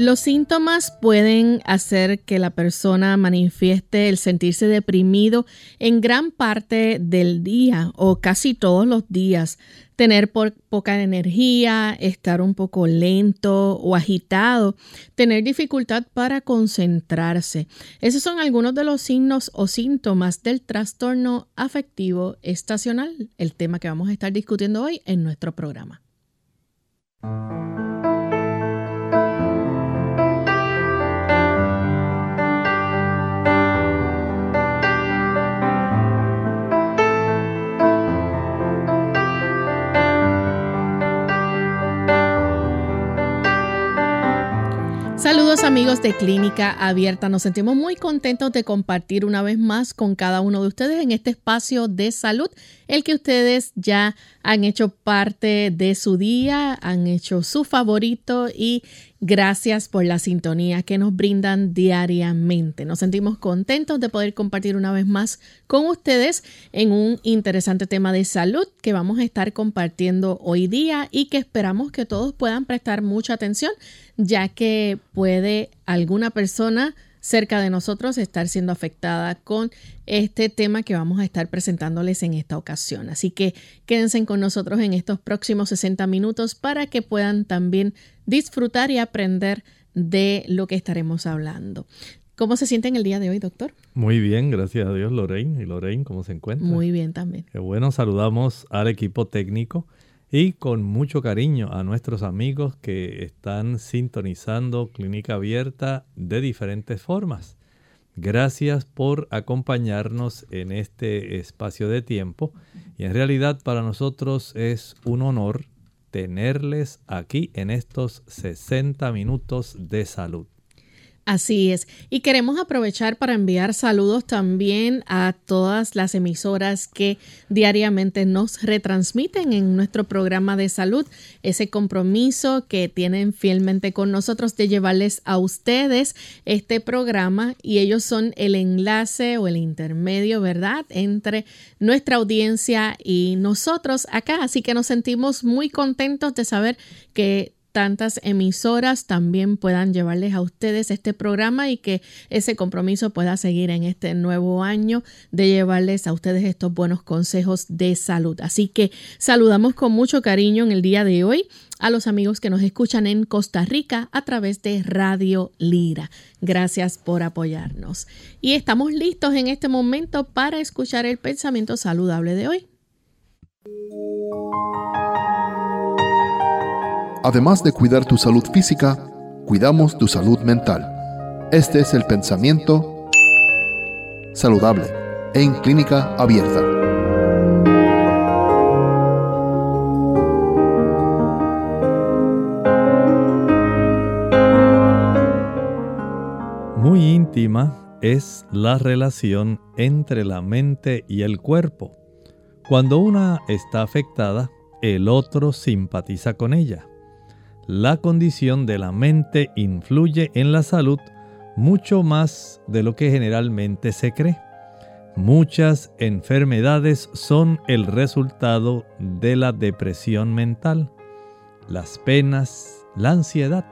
Los síntomas pueden hacer que la persona manifieste el sentirse deprimido en gran parte del día o casi todos los días, tener poca energía, estar un poco lento o agitado, tener dificultad para concentrarse. Esos son algunos de los signos o síntomas del trastorno afectivo estacional, el tema que vamos a estar discutiendo hoy en nuestro programa. Saludos amigos de Clínica Abierta, nos sentimos muy contentos de compartir una vez más con cada uno de ustedes en este espacio de salud, el que ustedes ya han hecho parte de su día, han hecho su favorito y Gracias por la sintonía que nos brindan diariamente. Nos sentimos contentos de poder compartir una vez más con ustedes en un interesante tema de salud que vamos a estar compartiendo hoy día y que esperamos que todos puedan prestar mucha atención ya que puede alguna persona cerca de nosotros estar siendo afectada con este tema que vamos a estar presentándoles en esta ocasión. Así que quédense con nosotros en estos próximos 60 minutos para que puedan también disfrutar y aprender de lo que estaremos hablando. ¿Cómo se siente en el día de hoy, doctor? Muy bien, gracias a Dios, Lorraine. ¿Y Lorraine cómo se encuentra? Muy bien también. Qué bueno, saludamos al equipo técnico y con mucho cariño a nuestros amigos que están sintonizando Clínica Abierta de diferentes formas. Gracias por acompañarnos en este espacio de tiempo y en realidad para nosotros es un honor tenerles aquí en estos 60 minutos de salud. Así es. Y queremos aprovechar para enviar saludos también a todas las emisoras que diariamente nos retransmiten en nuestro programa de salud. Ese compromiso que tienen fielmente con nosotros de llevarles a ustedes este programa y ellos son el enlace o el intermedio, ¿verdad? Entre nuestra audiencia y nosotros acá. Así que nos sentimos muy contentos de saber que tantas emisoras también puedan llevarles a ustedes este programa y que ese compromiso pueda seguir en este nuevo año de llevarles a ustedes estos buenos consejos de salud. Así que saludamos con mucho cariño en el día de hoy a los amigos que nos escuchan en Costa Rica a través de Radio Lira. Gracias por apoyarnos. Y estamos listos en este momento para escuchar el pensamiento saludable de hoy. Además de cuidar tu salud física, cuidamos tu salud mental. Este es el pensamiento saludable en clínica abierta. Muy íntima es la relación entre la mente y el cuerpo. Cuando una está afectada, el otro simpatiza con ella la condición de la mente influye en la salud mucho más de lo que generalmente se cree. Muchas enfermedades son el resultado de la depresión mental. las penas, la ansiedad,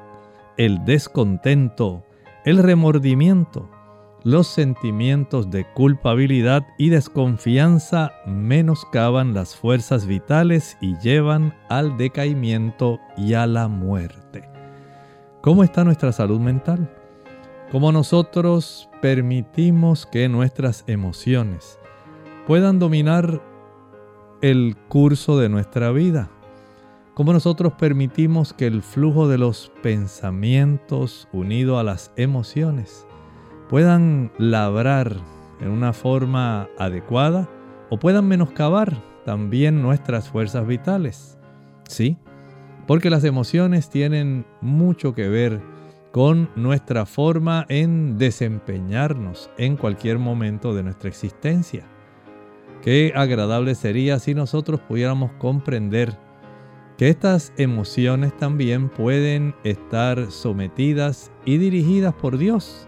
el descontento, el remordimiento, los sentimientos de culpabilidad y desconfianza menoscaban las fuerzas vitales y llevan al decaimiento y a la muerte. ¿Cómo está nuestra salud mental? ¿Cómo nosotros permitimos que nuestras emociones puedan dominar el curso de nuestra vida? ¿Cómo nosotros permitimos que el flujo de los pensamientos unido a las emociones puedan labrar en una forma adecuada o puedan menoscabar también nuestras fuerzas vitales. Sí, porque las emociones tienen mucho que ver con nuestra forma en desempeñarnos en cualquier momento de nuestra existencia. Qué agradable sería si nosotros pudiéramos comprender que estas emociones también pueden estar sometidas y dirigidas por Dios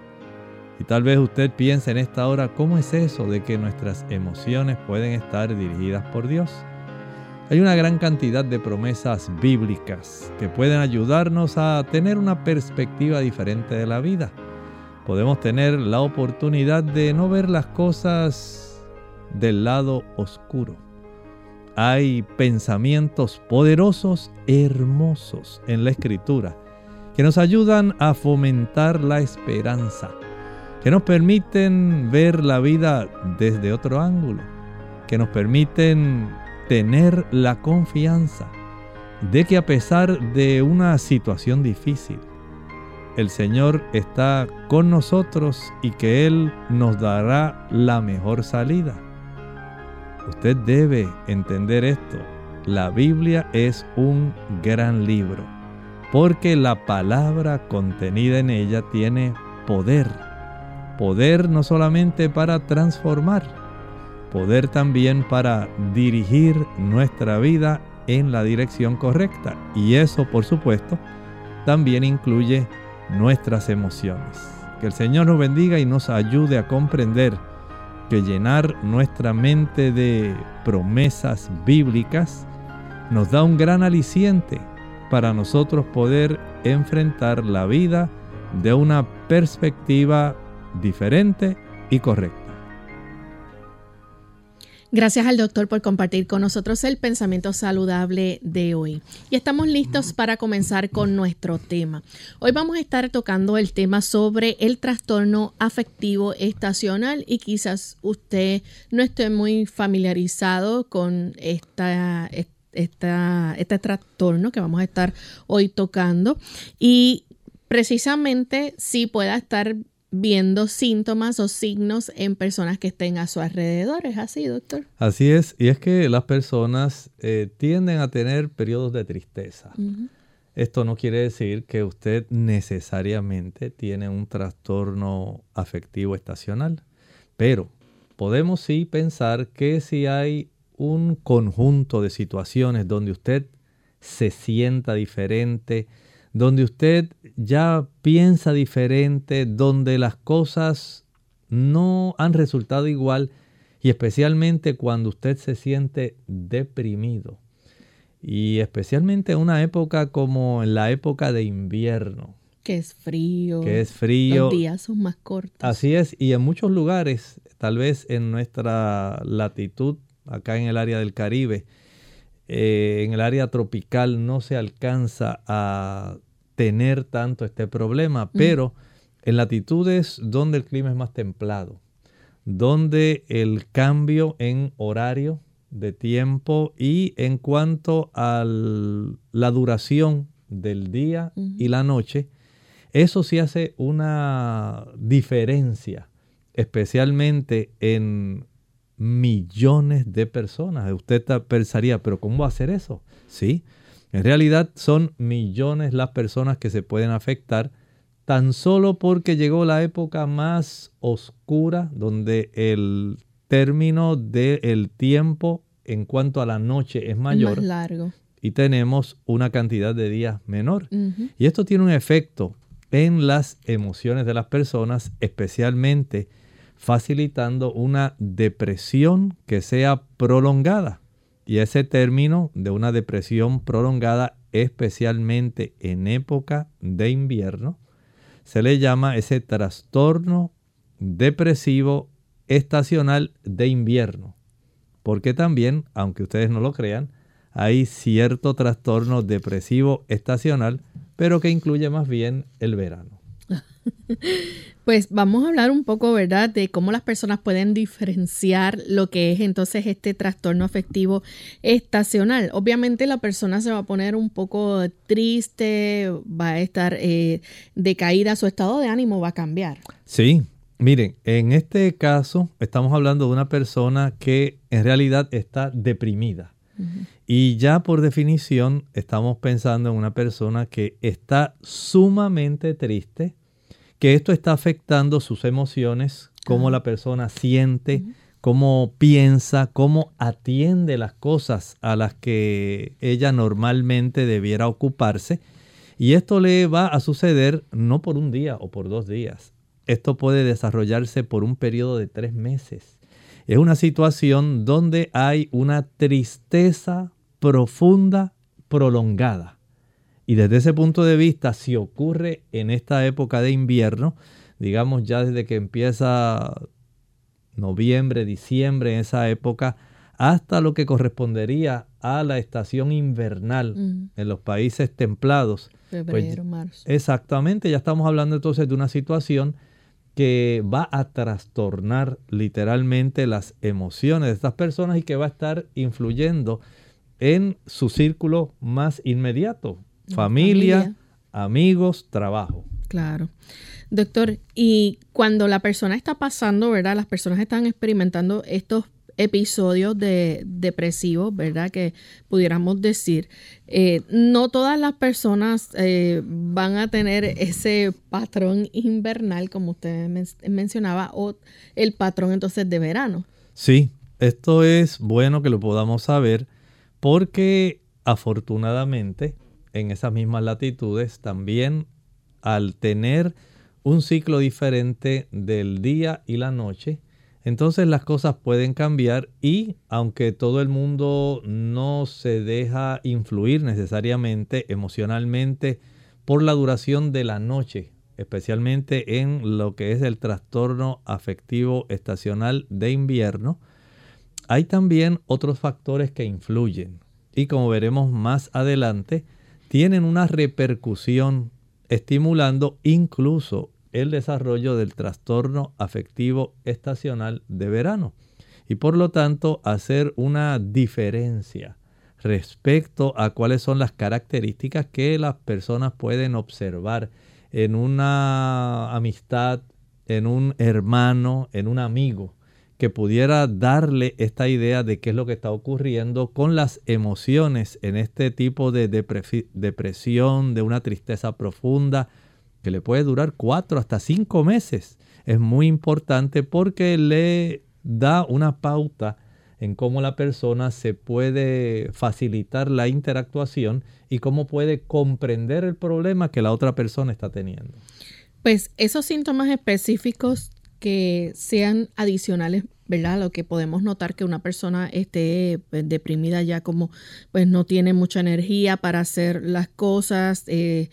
y tal vez usted piense en esta hora, ¿cómo es eso de que nuestras emociones pueden estar dirigidas por Dios? Hay una gran cantidad de promesas bíblicas que pueden ayudarnos a tener una perspectiva diferente de la vida. Podemos tener la oportunidad de no ver las cosas del lado oscuro. Hay pensamientos poderosos, hermosos en la escritura, que nos ayudan a fomentar la esperanza que nos permiten ver la vida desde otro ángulo, que nos permiten tener la confianza de que a pesar de una situación difícil, el Señor está con nosotros y que Él nos dará la mejor salida. Usted debe entender esto. La Biblia es un gran libro, porque la palabra contenida en ella tiene poder Poder no solamente para transformar, poder también para dirigir nuestra vida en la dirección correcta. Y eso, por supuesto, también incluye nuestras emociones. Que el Señor nos bendiga y nos ayude a comprender que llenar nuestra mente de promesas bíblicas nos da un gran aliciente para nosotros poder enfrentar la vida de una perspectiva diferente y correcta. Gracias al doctor por compartir con nosotros el pensamiento saludable de hoy. Y estamos listos para comenzar con nuestro tema. Hoy vamos a estar tocando el tema sobre el trastorno afectivo estacional y quizás usted no esté muy familiarizado con esta, esta, este trastorno que vamos a estar hoy tocando. Y precisamente si pueda estar viendo síntomas o signos en personas que estén a su alrededor. ¿Es así, doctor? Así es, y es que las personas eh, tienden a tener periodos de tristeza. Esto no quiere decir que usted necesariamente tiene un trastorno afectivo estacional, pero podemos sí pensar que si hay un conjunto de situaciones donde usted se sienta diferente, donde usted ya piensa diferente, donde las cosas no han resultado igual y especialmente cuando usted se siente deprimido. Y especialmente en una época como en la época de invierno. Que es frío. Que es frío. Los días son más cortos. Así es. Y en muchos lugares, tal vez en nuestra latitud, acá en el área del Caribe, eh, en el área tropical no se alcanza a tener tanto este problema, pero en latitudes donde el clima es más templado, donde el cambio en horario de tiempo y en cuanto a la duración del día y la noche, eso sí hace una diferencia, especialmente en millones de personas. Usted pensaría, pero ¿cómo va a hacer eso? Sí, en realidad son millones las personas que se pueden afectar tan solo porque llegó la época más oscura donde el término del tiempo en cuanto a la noche es mayor. más largo. Y tenemos una cantidad de días menor. Y esto tiene un efecto en las emociones de las personas, especialmente facilitando una depresión que sea prolongada. Y ese término de una depresión prolongada especialmente en época de invierno, se le llama ese trastorno depresivo estacional de invierno. Porque también, aunque ustedes no lo crean, hay cierto trastorno depresivo estacional, pero que incluye más bien el verano. Pues vamos a hablar un poco, ¿verdad?, de cómo las personas pueden diferenciar lo que es entonces este trastorno afectivo estacional. Obviamente la persona se va a poner un poco triste, va a estar eh, decaída, su estado de ánimo va a cambiar. Sí, miren, en este caso estamos hablando de una persona que en realidad está deprimida. Y ya por definición estamos pensando en una persona que está sumamente triste, que esto está afectando sus emociones, cómo la persona siente, cómo piensa, cómo atiende las cosas a las que ella normalmente debiera ocuparse. Y esto le va a suceder no por un día o por dos días. Esto puede desarrollarse por un periodo de tres meses. Es una situación donde hay una tristeza profunda, prolongada. Y desde ese punto de vista, si ocurre en esta época de invierno, digamos ya desde que empieza noviembre, diciembre, en esa época, hasta lo que correspondería a la estación invernal en los países templados. Pues Febrero, marzo. Exactamente, ya estamos hablando entonces de una situación que va a trastornar literalmente las emociones de estas personas y que va a estar influyendo en su círculo más inmediato, familia, amigos, trabajo. Claro. Doctor, y cuando la persona está pasando, ¿verdad? Las personas están experimentando estos episodios de depresivos, ¿verdad? Que pudiéramos decir, eh, no todas las personas eh, van a tener ese patrón invernal, como usted mencionaba, o el patrón entonces de verano. Sí, esto es bueno que lo podamos saber porque afortunadamente en esas mismas latitudes también al tener un ciclo diferente del día y la noche, entonces las cosas pueden cambiar y aunque todo el mundo no se deja influir necesariamente emocionalmente por la duración de la noche, especialmente en lo que es el trastorno afectivo estacional de invierno, hay también otros factores que influyen. Y como veremos más adelante, tienen una repercusión estimulando incluso el desarrollo del trastorno afectivo estacional de verano. Y por lo tanto hacer una diferencia respecto a cuáles son las características que las personas pueden observar en una amistad, en un hermano, en un amigo que pudiera darle esta idea de qué es lo que está ocurriendo con las emociones en este tipo de depresión, de una tristeza profunda, que le puede durar cuatro hasta cinco meses. Es muy importante porque le da una pauta en cómo la persona se puede facilitar la interactuación y cómo puede comprender el problema que la otra persona está teniendo. Pues esos síntomas específicos que sean adicionales, ¿verdad? Lo que podemos notar que una persona esté pues, deprimida ya como pues no tiene mucha energía para hacer las cosas, eh,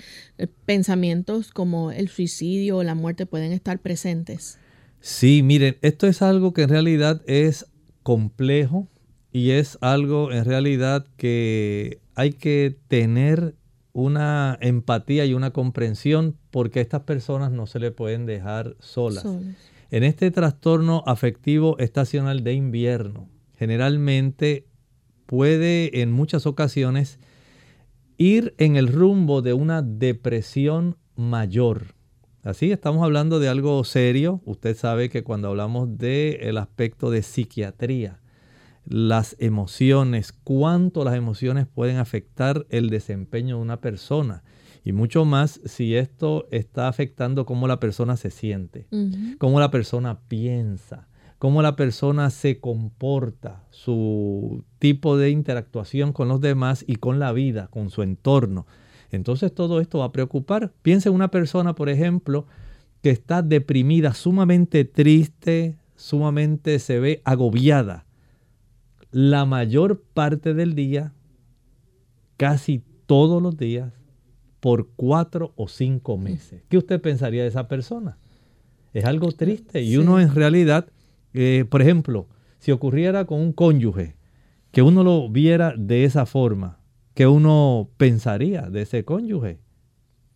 pensamientos como el suicidio o la muerte pueden estar presentes. Sí, miren, esto es algo que en realidad es complejo y es algo en realidad que hay que tener una empatía y una comprensión porque a estas personas no se le pueden dejar solas. En este trastorno afectivo estacional de invierno, generalmente puede en muchas ocasiones ir en el rumbo de una depresión mayor. Así estamos hablando de algo serio. Usted sabe que cuando hablamos del aspecto de psiquiatría, las emociones, cuánto las emociones pueden afectar el desempeño de una persona y mucho más si esto está afectando cómo la persona se siente, cómo la persona piensa, cómo la persona se comporta, su tipo de interactuación con los demás y con la vida, con su entorno. Entonces todo esto va a preocupar. Piensa en una persona, por ejemplo, que está deprimida, sumamente triste, sumamente se ve agobiada. La mayor parte del día, casi todos los días por cuatro o cinco meses. ¿Qué usted pensaría de esa persona? Es algo triste y uno en realidad, eh, por ejemplo, si ocurriera con un cónyuge, que uno lo viera de esa forma, que uno pensaría de ese cónyuge.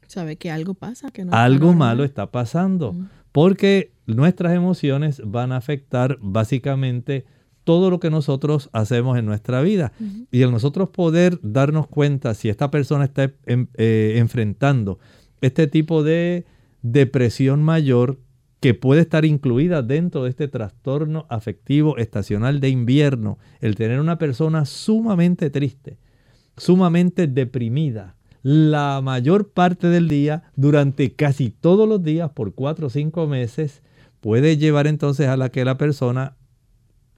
Sabe que algo pasa, que algo malo está pasando, porque nuestras emociones van a afectar básicamente todo lo que nosotros hacemos en nuestra vida. Y el nosotros poder darnos cuenta si esta persona está eh, enfrentando este tipo de depresión mayor que puede estar incluida dentro de este trastorno afectivo estacional de invierno, el tener una persona sumamente triste, sumamente deprimida, la mayor parte del día, durante casi todos los días, por cuatro o cinco meses, puede llevar entonces a la que la persona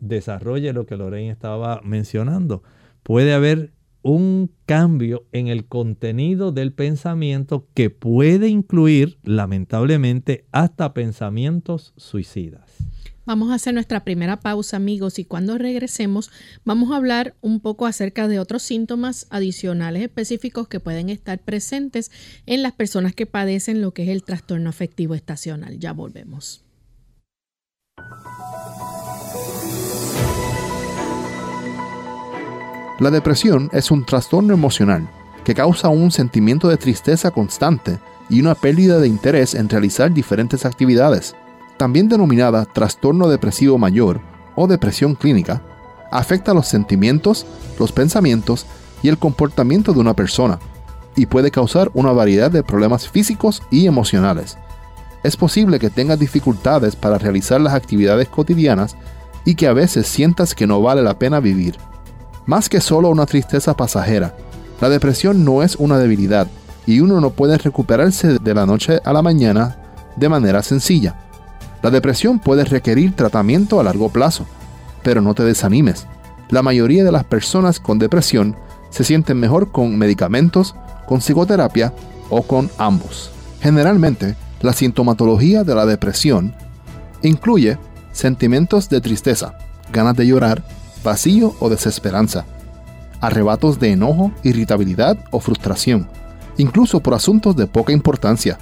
desarrolle lo que Lorraine estaba mencionando. Puede haber un cambio en el contenido del pensamiento que puede incluir, lamentablemente, hasta pensamientos suicidas. Vamos a hacer nuestra primera pausa, amigos, y cuando regresemos vamos a hablar un poco acerca de otros síntomas adicionales específicos que pueden estar presentes en las personas que padecen lo que es el trastorno afectivo estacional. Ya volvemos. La depresión es un trastorno emocional que causa un sentimiento de tristeza constante y una pérdida de interés en realizar diferentes actividades. También denominada trastorno depresivo mayor o depresión clínica, afecta los sentimientos, los pensamientos y el comportamiento de una persona y puede causar una variedad de problemas físicos y emocionales. Es posible que tengas dificultades para realizar las actividades cotidianas y que a veces sientas que no vale la pena vivir. Más que solo una tristeza pasajera, la depresión no es una debilidad y uno no puede recuperarse de la noche a la mañana de manera sencilla. La depresión puede requerir tratamiento a largo plazo, pero no te desanimes. La mayoría de las personas con depresión se sienten mejor con medicamentos, con psicoterapia o con ambos. Generalmente, la sintomatología de la depresión incluye sentimientos de tristeza, ganas de llorar, vacío o desesperanza, arrebatos de enojo, irritabilidad o frustración, incluso por asuntos de poca importancia,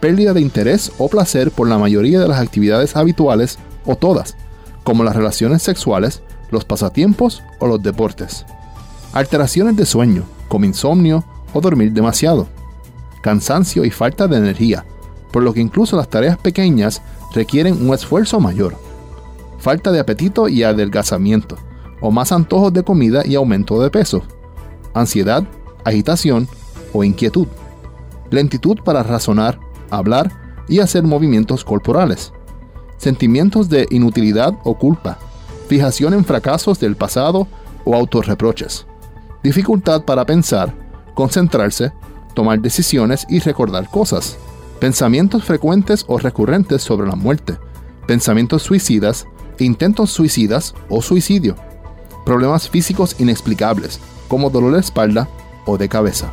pérdida de interés o placer por la mayoría de las actividades habituales o todas, como las relaciones sexuales, los pasatiempos o los deportes, alteraciones de sueño, como insomnio o dormir demasiado, cansancio y falta de energía, por lo que incluso las tareas pequeñas requieren un esfuerzo mayor falta de apetito y adelgazamiento, o más antojos de comida y aumento de peso, ansiedad, agitación o inquietud, lentitud para razonar, hablar y hacer movimientos corporales, sentimientos de inutilidad o culpa, fijación en fracasos del pasado o autorreproches, dificultad para pensar, concentrarse, tomar decisiones y recordar cosas, pensamientos frecuentes o recurrentes sobre la muerte, pensamientos suicidas, intentos suicidas o suicidio, problemas físicos inexplicables como dolor de espalda o de cabeza.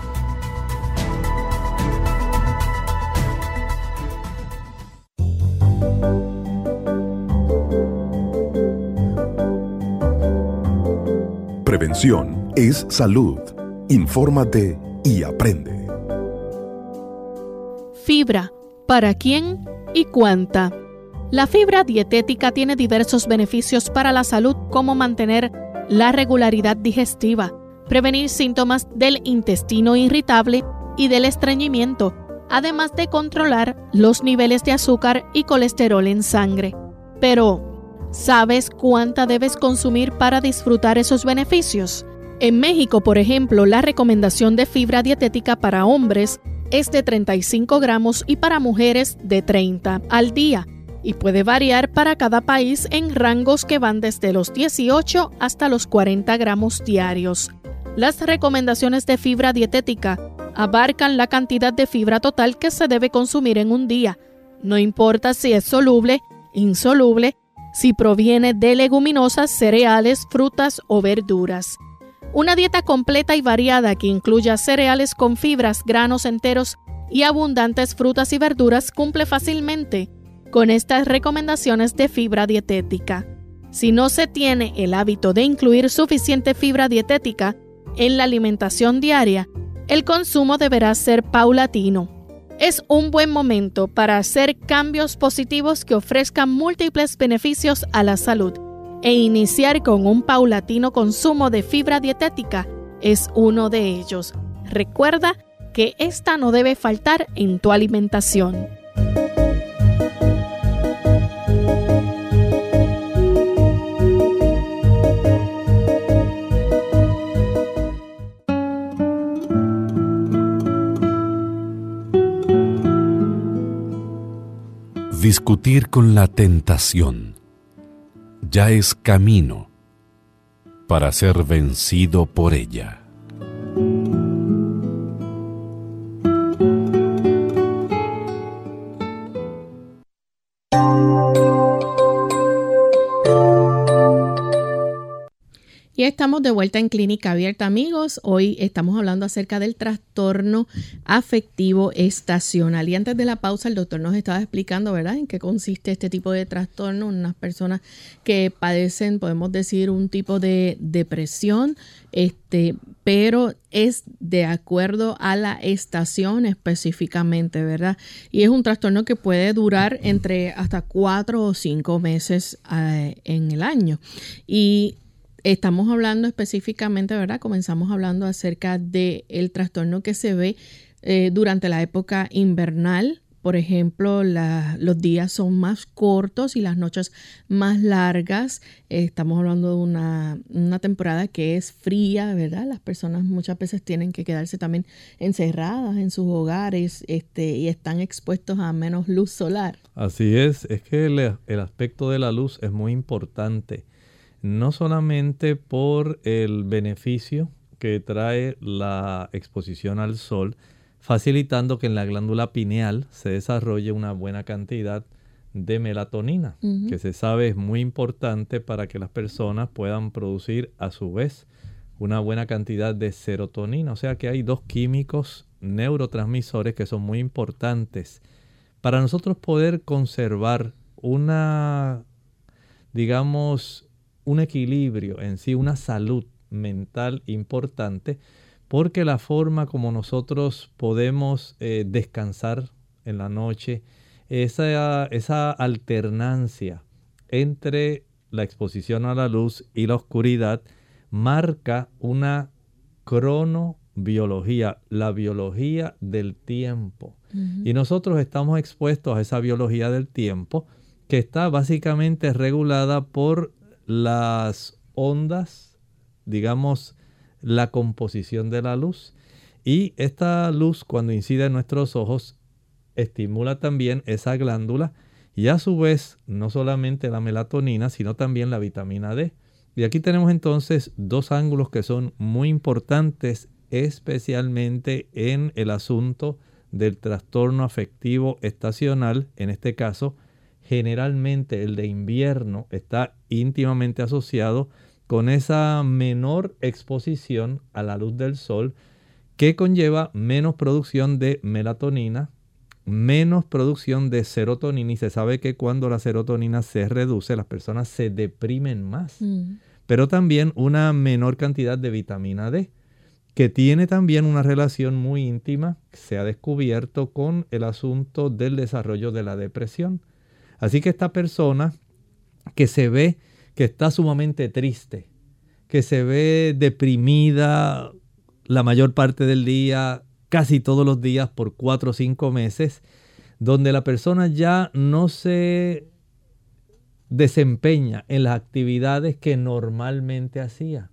Prevención es salud. Infórmate y aprende. Fibra. ¿Para quién y cuánta? La fibra dietética tiene diversos beneficios para la salud como mantener la regularidad digestiva, prevenir síntomas del intestino irritable y del estreñimiento, además de controlar los niveles de azúcar y colesterol en sangre. Pero, ¿sabes cuánta debes consumir para disfrutar esos beneficios? En México, por ejemplo, la recomendación de fibra dietética para hombres es de 35 gramos y para mujeres de 30 al día y puede variar para cada país en rangos que van desde los 18 hasta los 40 gramos diarios. Las recomendaciones de fibra dietética abarcan la cantidad de fibra total que se debe consumir en un día, no importa si es soluble, insoluble, si proviene de leguminosas, cereales, frutas o verduras. Una dieta completa y variada que incluya cereales con fibras, granos enteros y abundantes frutas y verduras cumple fácilmente con estas recomendaciones de fibra dietética. Si no se tiene el hábito de incluir suficiente fibra dietética en la alimentación diaria, El consumo deberá ser paulatino. Es un buen momento para hacer cambios positivos que ofrezcan múltiples beneficios a la salud e iniciar con un paulatino consumo de fibra dietética es uno de ellos. Recuerda que esta no debe faltar en tu alimentación. Discutir con la tentación ya es camino para ser vencido por ella. De vuelta en Clínica Abierta, amigos. Hoy estamos hablando acerca del trastorno afectivo estacional. Y antes de la pausa, el doctor nos estaba explicando, ¿verdad?, en qué consiste este tipo de trastorno. Unas personas que padecen, podemos decir, un tipo de depresión, este, pero es de acuerdo a la estación específicamente, ¿verdad? Y es un trastorno que puede durar entre hasta cuatro o cinco meses eh, en el año. Y Estamos hablando específicamente, ¿verdad? Comenzamos hablando acerca del el trastorno que se ve eh, durante la época invernal. Por ejemplo, los días son más cortos y las noches más largas. estamos hablando de una, temporada que es fría, ¿verdad? Las personas muchas veces tienen que quedarse también encerradas en sus hogares este, y están expuestos a menos luz solar. Así es, es que el aspecto de la luz es muy importante no solamente por el beneficio que trae la exposición al sol, facilitando que en la glándula pineal se desarrolle una buena cantidad de melatonina, que se sabe es muy importante para que las personas puedan producir a su vez una buena cantidad de serotonina. O sea que hay dos químicos neurotransmisores que son muy importantes para nosotros poder conservar una, digamos, un equilibrio en sí, una salud mental importante, porque la forma como nosotros podemos eh, descansar en la noche, esa, esa alternancia entre la exposición a la luz y la oscuridad, marca una cronobiología, la biología del tiempo. Y nosotros estamos expuestos a esa biología del tiempo que está básicamente regulada por las ondas, digamos, la composición de la luz. Y esta luz cuando incide en nuestros ojos estimula también esa glándula y a su vez no solamente la melatonina, sino también la vitamina D. Y aquí tenemos entonces dos ángulos que son muy importantes, especialmente en el asunto del trastorno afectivo estacional, en este caso generalmente el de invierno está íntimamente asociado con esa menor exposición a la luz del sol que conlleva menos producción de melatonina, menos producción de serotonina y se sabe que cuando la serotonina se reduce las personas se deprimen más, mm. pero también una menor cantidad de vitamina D que tiene también una relación muy íntima, se ha descubierto con el asunto del desarrollo de la depresión. Así que esta persona que se ve que está sumamente triste, que se ve deprimida la mayor parte del día, casi todos los días por cuatro o cinco meses, donde la persona ya no se desempeña en las actividades que normalmente hacía,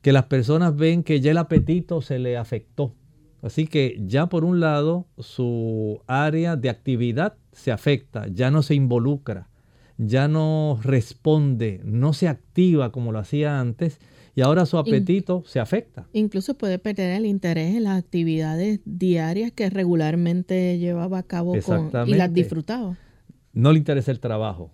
que las personas ven que ya el apetito se le afectó. Así que ya por un lado su área de actividad se afecta, ya no se involucra, ya no responde, no se activa como lo hacía antes y ahora su apetito se afecta. Incluso puede perder el interés en las actividades diarias que regularmente llevaba a cabo y las disfrutaba. No le interesa el trabajo,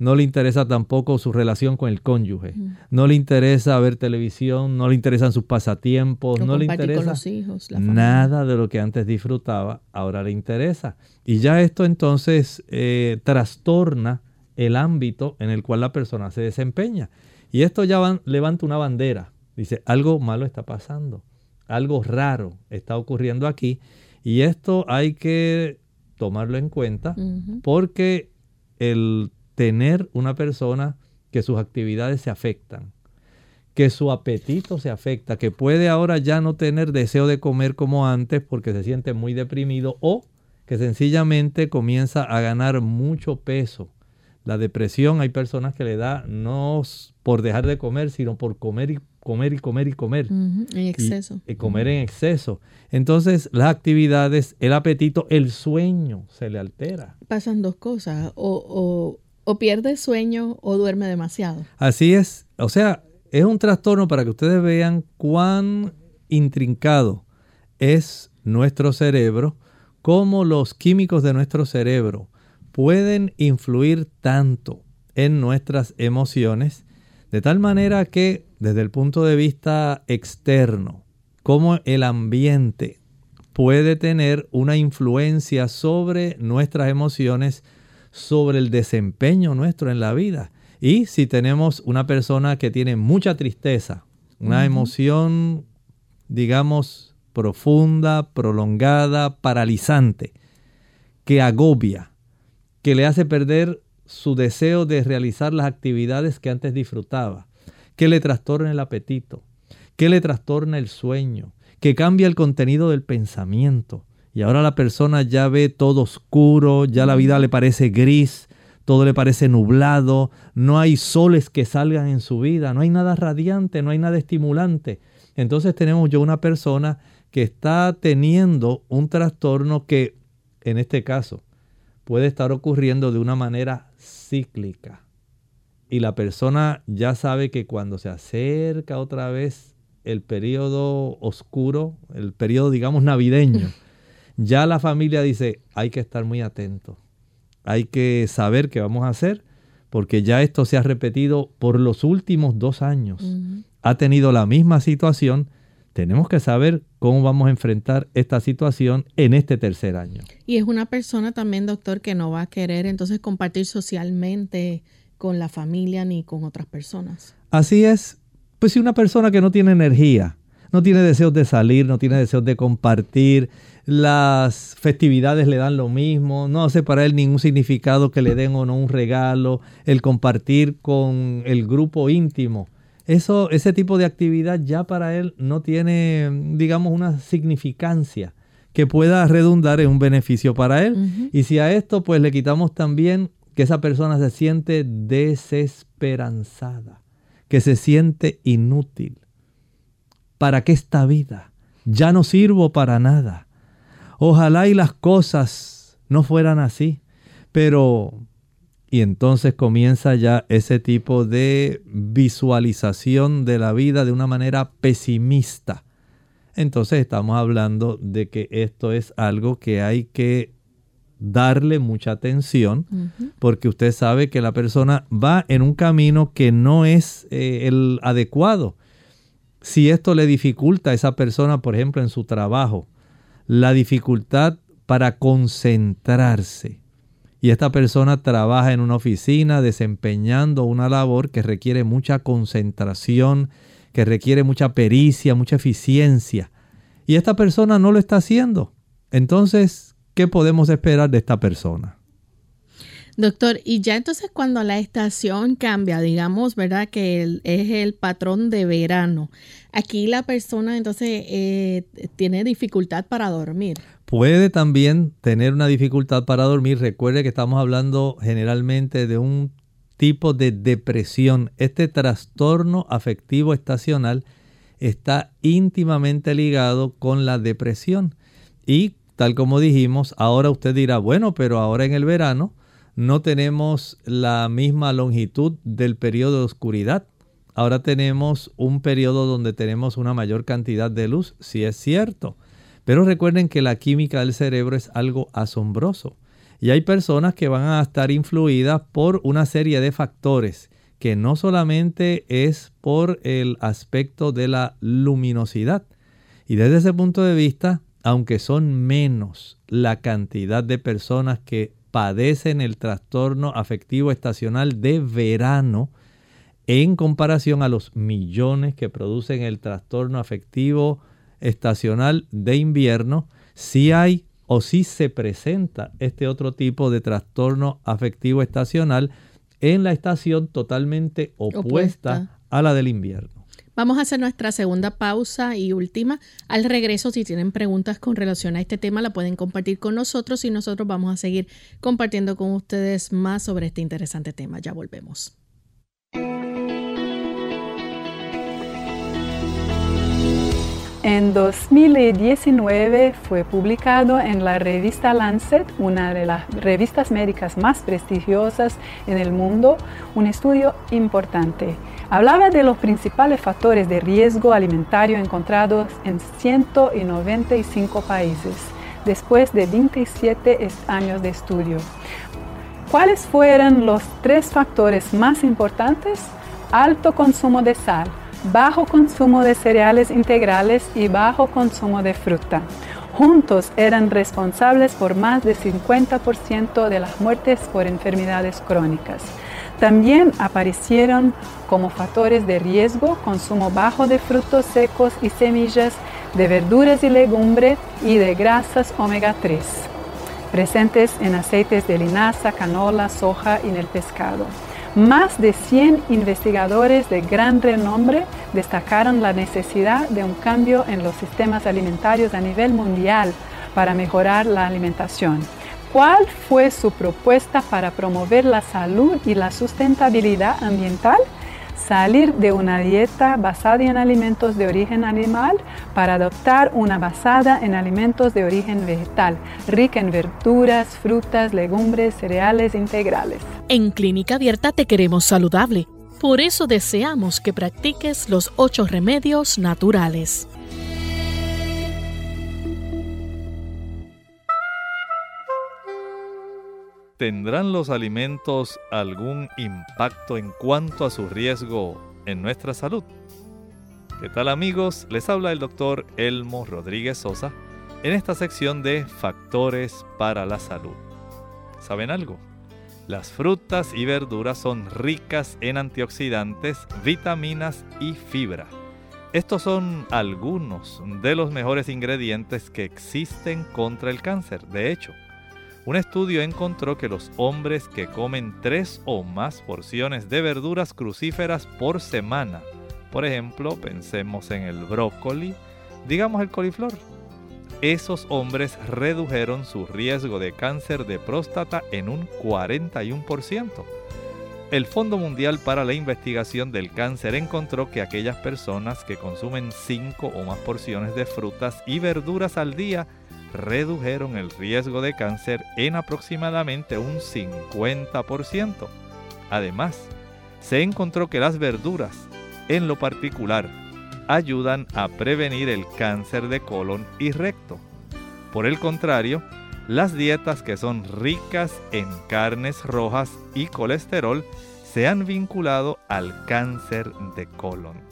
no le interesa tampoco su relación con el cónyuge, no le interesa ver televisión, no le interesan sus pasatiempos, no le interesa nada de lo que antes disfrutaba, ahora le interesa. Y ya esto entonces eh, trastorna el ámbito en el cual la persona se desempeña. Y esto ya levanta una bandera, dice, algo malo está pasando, algo raro está ocurriendo aquí y esto hay que tomarlo en cuenta porque el tener una persona que sus actividades se afectan, que su apetito se afecta, que puede ahora ya no tener deseo de comer como antes porque se siente muy deprimido o que sencillamente comienza a ganar mucho peso. La depresión hay personas que le da no por dejar de comer, sino por comer y comer y comer y comer. En exceso. Y, comer en exceso. Entonces las actividades, el apetito, el sueño se le altera. Pasan dos cosas, o, o pierde sueño o duerme demasiado. Así es. O sea, es un trastorno para que ustedes vean cuán intrincado es nuestro cerebro, cómo los químicos de nuestro cerebro pueden influir tanto en nuestras emociones, de tal manera que desde el punto de vista externo, cómo el ambiente puede tener una influencia sobre nuestras emociones, sobre el desempeño nuestro en la vida. Y si tenemos una persona que tiene mucha tristeza, una emoción, digamos, profunda, prolongada, paralizante, que agobia, que le hace perder su deseo de realizar las actividades que antes disfrutaba, que le trastorna el apetito, que le trastorna el sueño, que cambia el contenido del pensamiento. Y ahora la persona ya ve todo oscuro, ya la vida le parece gris, todo le parece nublado, no hay soles que salgan en su vida, no hay nada radiante, no hay nada estimulante. Entonces tenemos yo una persona que está teniendo un trastorno que en este caso puede estar ocurriendo de una manera cíclica. Y la persona ya sabe que cuando se acerca otra vez el periodo oscuro, el periodo digamos navideño, ya la familia dice, hay que estar muy atento hay que saber qué vamos a hacer, porque ya esto se ha repetido por los últimos dos años. Ha tenido la misma situación. Tenemos que saber cómo vamos a enfrentar esta situación en este tercer año. Y es una persona también, doctor, que no va a querer entonces compartir socialmente con la familia ni con otras personas. Así es. Pues si una persona que no tiene energía, no tiene deseos de salir, no tiene deseos de compartir, las festividades le dan lo mismo, no hace para él ningún significado que le den o no un regalo, el compartir con el grupo íntimo. Eso, ese tipo de actividad ya para él no tiene, digamos, una significancia que pueda redundar en un beneficio para él. Y si a esto pues le quitamos también que esa persona se siente desesperanzada, que se siente inútil. ¿Para qué esta vida? Ya no sirvo para nada Ojalá y las cosas no fueran así. Pero, y entonces comienza ya ese tipo de visualización de la vida de una manera pesimista. Entonces estamos hablando de que esto es algo que hay que darle mucha atención porque usted sabe que la persona va en un camino que no es eh, el adecuado. Si esto le dificulta a esa persona, por ejemplo, en su trabajo, la dificultad para concentrarse. Y esta persona trabaja en una oficina desempeñando una labor que requiere mucha concentración, que requiere mucha pericia, mucha eficiencia. Y esta persona no lo está haciendo. Entonces, ¿qué podemos esperar de esta persona? Doctor, y ya entonces cuando la estación cambia, digamos, ¿verdad? Que es el patrón de verano. Aquí la persona entonces eh, tiene dificultad para dormir. Puede también tener una dificultad para dormir. Recuerde que estamos hablando generalmente de un tipo de depresión. Este trastorno afectivo estacional está íntimamente ligado con la depresión. Y tal como dijimos, ahora usted dirá, bueno, pero ahora en el verano no tenemos la misma longitud del periodo de oscuridad. Ahora tenemos un periodo donde tenemos una mayor cantidad de luz, si es cierto. Pero recuerden que la química del cerebro es algo asombroso. Y hay personas que van a estar influidas por una serie de factores que no solamente es por el aspecto de la luminosidad. Y desde ese punto de vista, aunque son menos la cantidad de personas que padecen el trastorno afectivo estacional de verano en comparación a los millones que producen el trastorno afectivo estacional de invierno, si hay o si se presenta este otro tipo de trastorno afectivo estacional en la estación totalmente opuesta, a la del invierno. Vamos a hacer nuestra segunda pausa y última. Al regreso, si tienen preguntas con relación a este tema, la pueden compartir con nosotros y nosotros vamos a seguir compartiendo con ustedes más sobre este interesante tema. Ya volvemos. En 2019 fue publicado en la revista Lancet, una de las revistas médicas más prestigiosas en el mundo, un estudio importante. Hablaba de los principales factores de riesgo alimentario encontrados en 195 países, después de 27 años de estudio. ¿Cuáles fueron los tres factores más importantes? Alto consumo de sal, bajo consumo de cereales integrales y bajo consumo de fruta. Juntos eran responsables por más del 50% de las muertes por enfermedades crónicas. También aparecieron como factores de riesgo consumo bajo de frutos secos y semillas, de verduras y legumbres y de grasas omega 3, presentes en aceites de linaza, canola, soja y en el pescado. Más de 100 investigadores de gran renombre destacaron la necesidad de un cambio en los sistemas alimentarios a nivel mundial para mejorar la alimentación. ¿Cuál fue su propuesta para promover la salud y la sustentabilidad ambiental? Salir de una dieta basada en alimentos de origen animal para adoptar una basada en alimentos de origen vegetal, rica en verduras, frutas, legumbres, cereales integrales. En Clínica Abierta te queremos saludable. Por eso deseamos que practiques los ocho remedios naturales. ¿Tendrán los alimentos algún impacto en cuanto a su riesgo en nuestra salud? ¿Qué tal amigos? Les habla el doctor Elmo Rodríguez Sosa en esta sección de Factores para la Salud. ¿Saben algo? Las frutas y verduras son ricas en antioxidantes, vitaminas y fibra. Estos son algunos de los mejores ingredientes que existen contra el cáncer. De hecho, un estudio encontró que los hombres que comen tres o más porciones de verduras crucíferas por semana, por ejemplo, pensemos en el brócoli, digamos el coliflor, esos hombres redujeron su riesgo de cáncer de próstata en un 41%. El Fondo Mundial para la Investigación del Cáncer encontró que aquellas personas que consumen 5 o más porciones de frutas y verduras al día redujeron el riesgo de cáncer en aproximadamente un 50%. Además, se encontró que las verduras, en lo particular, ayudan a prevenir el cáncer de colon y recto. Por el contrario, las dietas que son ricas en carnes rojas y colesterol se han vinculado al cáncer de colon.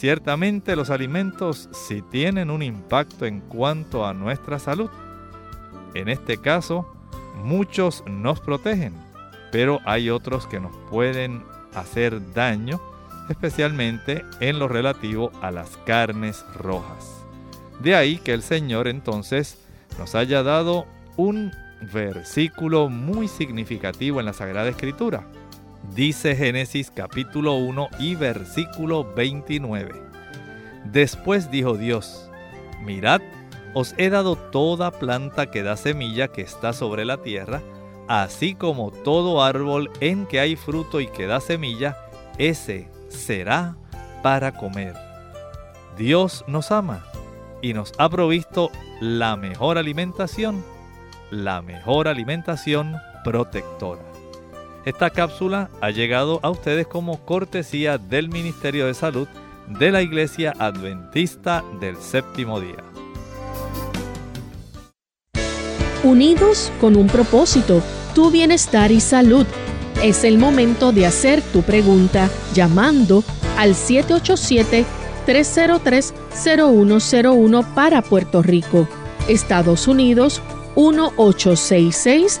Ciertamente los alimentos sí tienen un impacto en cuanto a nuestra salud. En este caso, muchos nos protegen, pero hay otros que nos pueden hacer daño, especialmente en lo relativo a las carnes rojas. De ahí que el Señor entonces nos haya dado un versículo muy significativo en la Sagrada Escritura Dice Génesis capítulo 1 y versículo 29. Después dijo Dios, mirad, os he dado toda planta que da semilla que está sobre la tierra, así como todo árbol en que hay fruto y que da semilla, ese será para comer. Dios nos ama y nos ha provisto la mejor alimentación, la mejor alimentación protectora. Esta cápsula ha llegado a ustedes como cortesía del Ministerio de Salud de la Iglesia Adventista del Séptimo Día. Unidos con un propósito, tu bienestar y salud. Es el momento de hacer tu pregunta llamando al 787-303-0101 para Puerto Rico, Estados Unidos 1866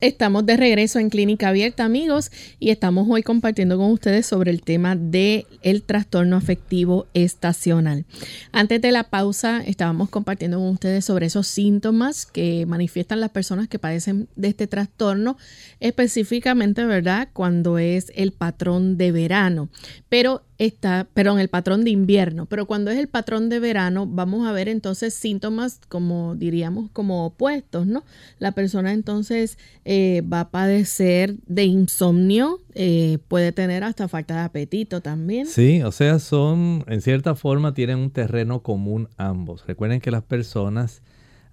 Estamos de regreso en Clínica Abierta, amigos, y estamos hoy compartiendo con ustedes sobre el tema del el trastorno afectivo estacional. Antes de la pausa, estábamos compartiendo con ustedes sobre esos síntomas que manifiestan las personas que padecen de este trastorno, específicamente, ¿verdad?, cuando es el patrón de verano. Pero está, perdón, el patrón de invierno, pero cuando es el patrón de verano, vamos a ver entonces síntomas como diríamos como opuestos, ¿no? La persona entonces eh, va a padecer de insomnio, eh, puede tener hasta falta de apetito también. Sí, o sea, son, en cierta forma, tienen un terreno común ambos. Recuerden que las personas,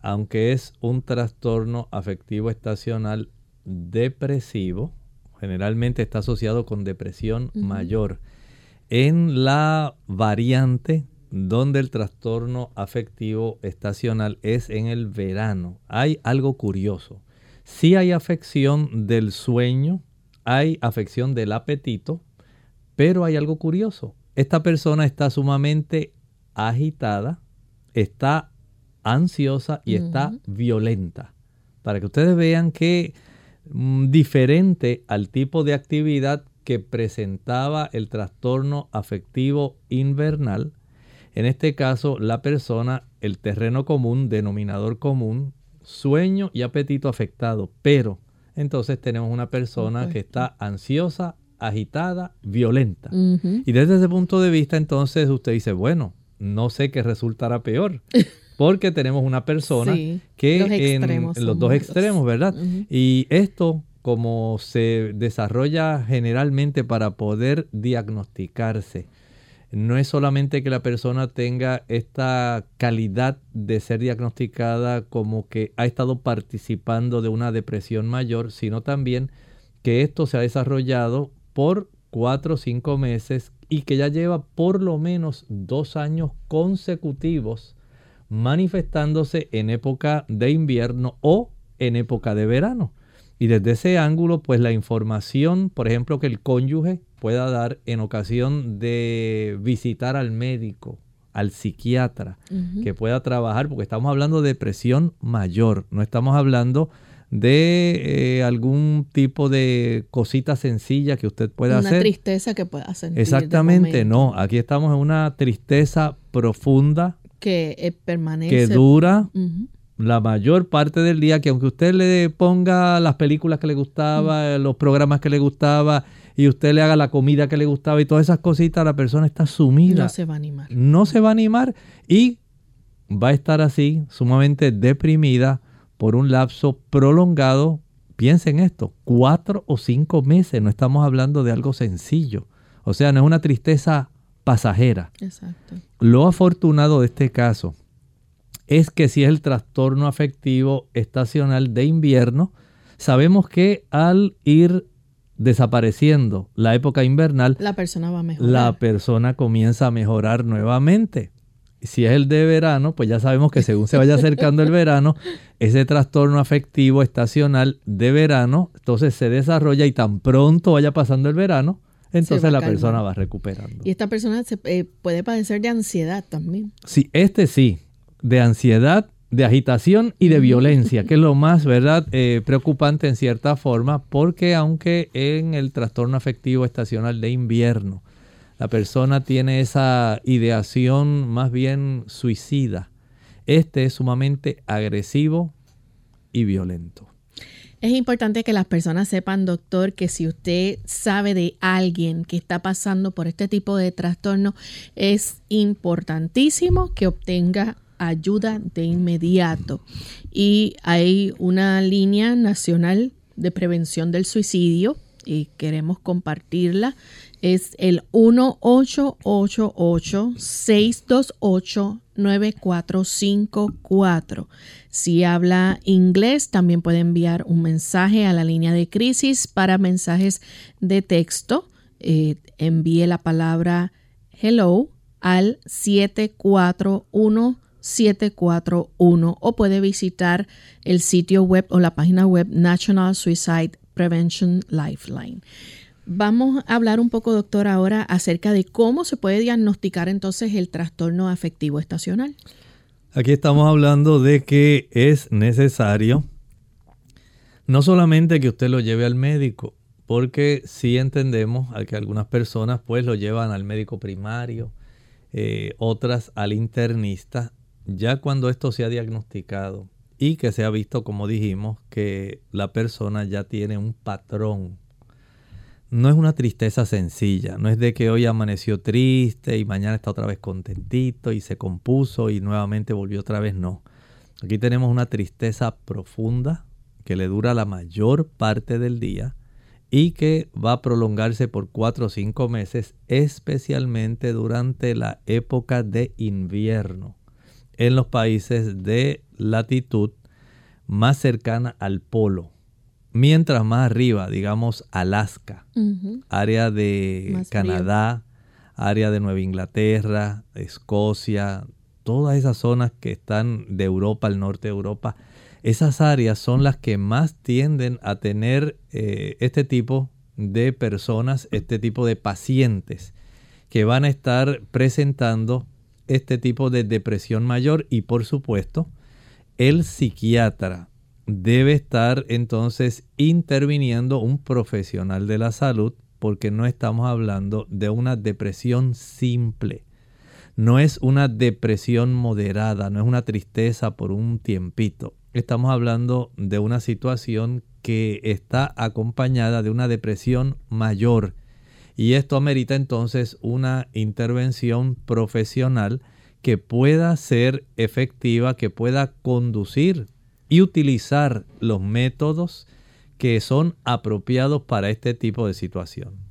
aunque es un trastorno afectivo estacional depresivo, generalmente está asociado con depresión mayor en la variante donde el trastorno afectivo estacional es en el verano, hay algo curioso. Sí hay afección del sueño, hay afección del apetito, pero hay algo curioso. Esta persona está sumamente agitada, está ansiosa y está violenta. Para que ustedes vean que mm, diferente al tipo de actividad que presentaba el trastorno afectivo invernal, en este caso la persona, el terreno común, denominador común, sueño y apetito afectado, pero entonces tenemos una persona que está ansiosa, agitada, violenta. Y desde ese punto de vista entonces usted dice, bueno, no sé qué resultará peor. Porque tenemos una persona que en los dos extremos, ¿verdad? Y esto como se desarrolla generalmente para poder diagnosticarse. No es solamente que la persona tenga esta calidad de ser diagnosticada como que ha estado participando de una depresión mayor, sino también que esto se ha desarrollado por cuatro o cinco meses y que ya lleva por lo menos dos años consecutivos manifestándose en época de invierno o en época de verano. Y desde ese ángulo, pues la información, por ejemplo, que el cónyuge pueda dar en ocasión de visitar al médico, al psiquiatra, que pueda trabajar, porque estamos hablando de depresión mayor, no estamos hablando de eh, algún tipo de cosita sencilla que usted pueda hacer. Una tristeza que pueda sentir. Exactamente, no. Aquí estamos en una tristeza profunda. Que eh, permanece. Que dura la mayor parte del día, que aunque usted le ponga las películas que le gustaba, mm. los programas que le gustaba, y usted le haga la comida que le gustaba y todas esas cositas, la persona está sumida. No se va a animar. No se va a animar y va a estar así, sumamente deprimida por un lapso prolongado. Piensen esto, cuatro o cinco meses, no estamos hablando de algo sencillo. O sea, no es una tristeza pasajera. Exacto. Lo afortunado de este caso es que si es el trastorno afectivo estacional de invierno, sabemos que al ir desapareciendo la época invernal, la persona va a mejorar. La persona comienza a mejorar nuevamente. Si es el de verano, pues ya sabemos que según se vaya acercando el verano, ese trastorno afectivo estacional de verano, entonces se desarrolla y tan pronto vaya pasando el verano, entonces la persona va recuperando. Y esta persona se, eh, puede padecer de ansiedad también. Sí, este sí de ansiedad, de agitación y de violencia, que es lo más, ¿verdad?, eh, preocupante en cierta forma, porque aunque en el trastorno afectivo estacional de invierno, la persona tiene esa ideación más bien suicida, este es sumamente agresivo y violento. Es importante que las personas sepan, doctor, que si usted sabe de alguien que está pasando por este tipo de trastorno, es importantísimo que obtenga ayuda de inmediato. Y hay una línea nacional de prevención del suicidio y queremos compartirla. Es el 1888-628-9454. Si habla inglés, también puede enviar un mensaje a la línea de crisis para mensajes de texto. Eh, envíe la palabra hello al 741 741 o puede visitar el sitio web o la página web National Suicide Prevention Lifeline. Vamos a hablar un poco, doctor, ahora acerca de cómo se puede diagnosticar entonces el trastorno afectivo estacional. Aquí estamos hablando de que es necesario no solamente que usted lo lleve al médico, porque sí entendemos que algunas personas pues lo llevan al médico primario, eh, otras al internista, ya cuando esto se ha diagnosticado y que se ha visto, como dijimos, que la persona ya tiene un patrón. No es una tristeza sencilla, no es de que hoy amaneció triste y mañana está otra vez contentito y se compuso y nuevamente volvió otra vez, no. Aquí tenemos una tristeza profunda que le dura la mayor parte del día y que va a prolongarse por cuatro o cinco meses, especialmente durante la época de invierno en los países de latitud más cercana al polo. Mientras más arriba, digamos Alaska, área de Canadá, área de Nueva Inglaterra, Escocia, todas esas zonas que están de Europa, al norte de Europa, esas áreas son las que más tienden a tener eh, este tipo de personas, este tipo de pacientes que van a estar presentando este tipo de depresión mayor y por supuesto el psiquiatra debe estar entonces interviniendo un profesional de la salud porque no estamos hablando de una depresión simple. No es una depresión moderada, no es una tristeza por un tiempito estamos hablando de una situación que está acompañada de una depresión mayor y esto amerita entonces una intervención profesional que pueda ser efectiva, que pueda conducir y utilizar los métodos que son apropiados para este tipo de situación.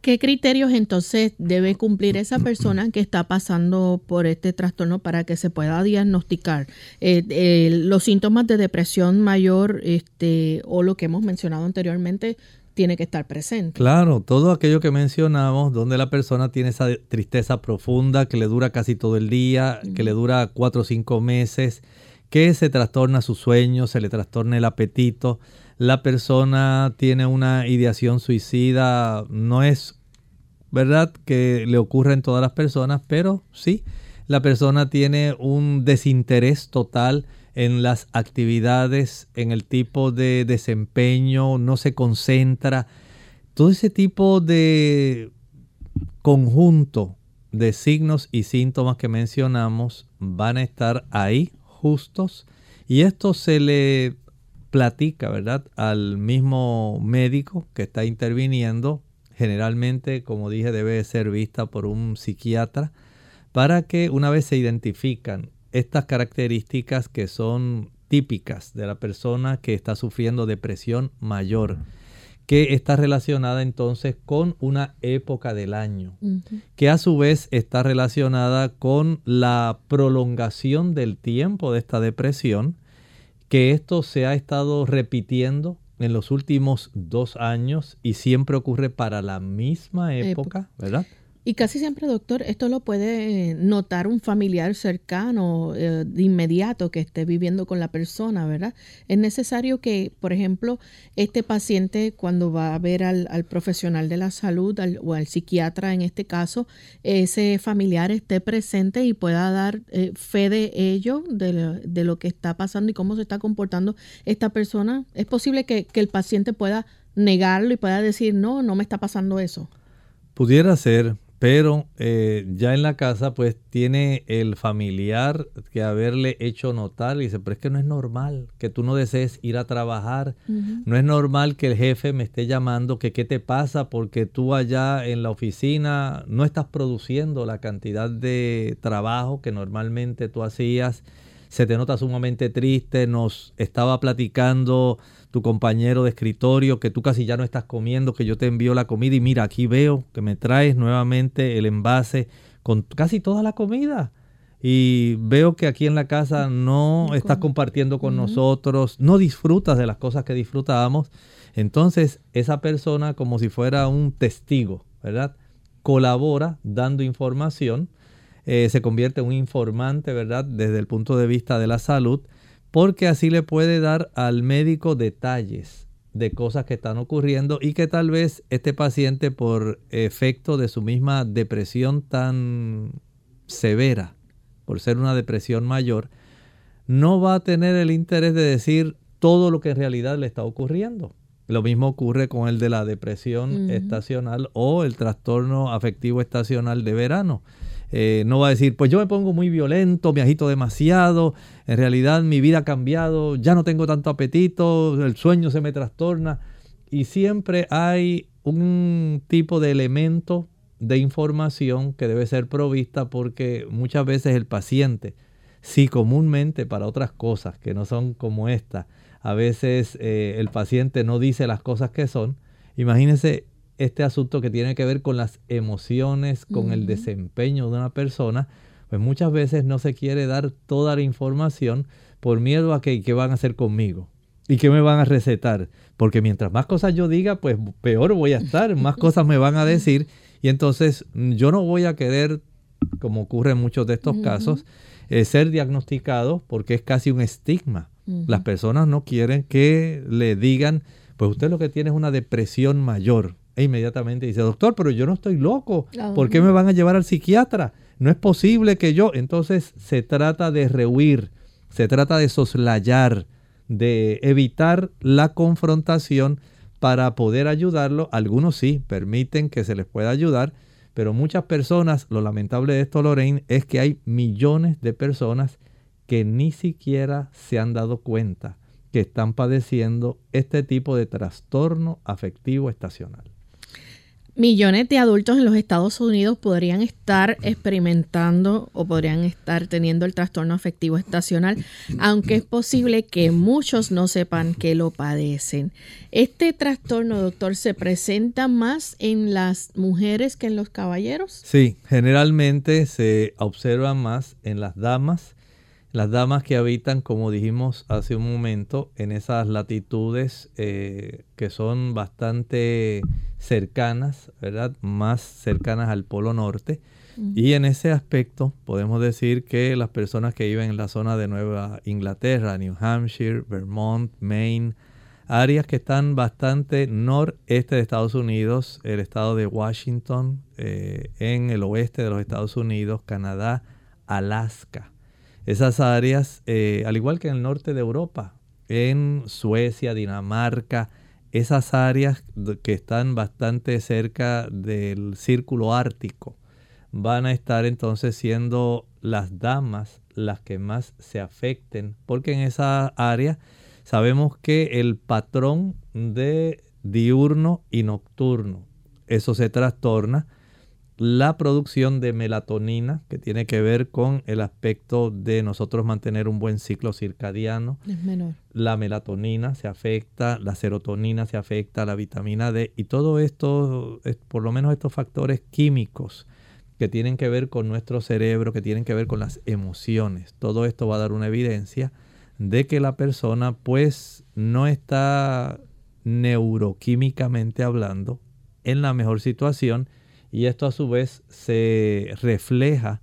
¿Qué criterios entonces debe cumplir esa persona que está pasando por este trastorno para que se pueda diagnosticar eh, eh, los síntomas de depresión mayor este, o lo que hemos mencionado anteriormente? Tiene que estar presente. Claro, todo aquello que mencionamos, donde la persona tiene esa tristeza profunda que le dura casi todo el día, que le dura cuatro o cinco meses, que se trastorna su sueño, se le trastorna el apetito, la persona tiene una ideación suicida, no es verdad que le ocurre en todas las personas, pero sí, la persona tiene un desinterés total en las actividades, en el tipo de desempeño, no se concentra. Todo ese tipo de conjunto de signos y síntomas que mencionamos van a estar ahí justos y esto se le platica, ¿verdad? Al mismo médico que está interviniendo, generalmente, como dije, debe ser vista por un psiquiatra, para que una vez se identifican estas características que son típicas de la persona que está sufriendo depresión mayor, que está relacionada entonces con una época del año, que a su vez está relacionada con la prolongación del tiempo de esta depresión, que esto se ha estado repitiendo en los últimos dos años y siempre ocurre para la misma época, ¿verdad? Y casi siempre, doctor, esto lo puede notar un familiar cercano eh, de inmediato que esté viviendo con la persona, ¿verdad? Es necesario que, por ejemplo, este paciente cuando va a ver al, profesional de la salud o al psiquiatra en este caso, ese familiar esté presente y pueda dar eh, fe de ello, de, lo que está pasando y cómo se está comportando esta persona. Es posible que, que el paciente pueda negarlo y pueda decir, no, no me está pasando eso. Pudiera ser, pero eh, ya en la casa pues tiene el familiar que haberle hecho notar y dice, pero es que no es normal que tú no desees ir a trabajar, no es normal que el jefe me esté llamando que qué te pasa porque tú allá en la oficina no estás produciendo la cantidad de trabajo que normalmente tú hacías, se te nota sumamente triste, nos estaba platicando tu compañero de escritorio, que tú casi ya no estás comiendo, que yo te envío la comida y mira, aquí veo que me traes nuevamente el envase con casi toda la comida. Y veo que aquí en la casa no estás compartiendo con nosotros, no disfrutas de las cosas que disfrutábamos. Entonces, esa persona, como si fuera un testigo, ¿verdad? Colabora dando información eh, se convierte en un informante, ¿verdad? Desde el punto de vista de la salud, porque así le puede dar al médico detalles de cosas que están ocurriendo y que tal vez este paciente por efecto de su misma depresión tan severa, por ser una depresión mayor, no va a tener el interés de decir todo lo que en realidad le está ocurriendo. Lo mismo ocurre con el de la depresión estacional o el trastorno afectivo estacional de verano. Eh, no va a decir, pues yo me pongo muy violento, me agito demasiado, en realidad mi vida ha cambiado, ya no tengo tanto apetito, el sueño se me trastorna. Y siempre hay un tipo de elemento de información que debe ser provista porque muchas veces el paciente, si comúnmente para otras cosas que no son como esta, a veces eh, el paciente no dice las cosas que son, imagínense este asunto que tiene que ver con las emociones, con el desempeño de una persona, pues muchas veces no se quiere dar toda la información por miedo a que qué van a hacer conmigo y qué me van a recetar, porque mientras más cosas yo diga, pues peor voy a estar, más cosas me van a decir y entonces mm, yo no voy a querer, como ocurre en muchos de estos casos, eh, ser diagnosticado porque es casi un estigma. Las personas no quieren que le digan, pues usted lo que tiene es una depresión mayor. E inmediatamente dice, doctor, pero yo no estoy loco. ¿Por qué me van a llevar al psiquiatra? No es posible que yo. Entonces se trata de rehuir, se trata de soslayar, de evitar la confrontación para poder ayudarlo. Algunos sí permiten que se les pueda ayudar, pero muchas personas, lo lamentable de esto, Lorraine, es que hay millones de personas que ni siquiera se han dado cuenta que están padeciendo este tipo de trastorno afectivo estacional. Millones de adultos en los Estados Unidos podrían estar experimentando o podrían estar teniendo el trastorno afectivo estacional, aunque es posible que muchos no sepan que lo padecen. ¿Este trastorno, doctor, se presenta más en las mujeres que en los caballeros? Sí, generalmente se observa más en las damas las damas que habitan, como dijimos hace un momento, en esas latitudes eh, que son bastante cercanas, ¿verdad? Más cercanas al Polo Norte. Y en ese aspecto podemos decir que las personas que viven en la zona de Nueva Inglaterra, New Hampshire, Vermont, Maine, áreas que están bastante noreste de Estados Unidos, el estado de Washington, eh, en el oeste de los Estados Unidos, Canadá, Alaska esas áreas, eh, al igual que en el norte de Europa, en Suecia, Dinamarca, esas áreas que están bastante cerca del círculo ártico, van a estar entonces siendo las damas las que más se afecten, porque en esa área sabemos que el patrón de diurno y nocturno, eso se trastorna la producción de melatonina, que tiene que ver con el aspecto de nosotros mantener un buen ciclo circadiano. Es menor. La melatonina se afecta, la serotonina se afecta, la vitamina D y todo esto, por lo menos estos factores químicos que tienen que ver con nuestro cerebro, que tienen que ver con las emociones. Todo esto va a dar una evidencia de que la persona pues no está neuroquímicamente hablando en la mejor situación y esto a su vez se refleja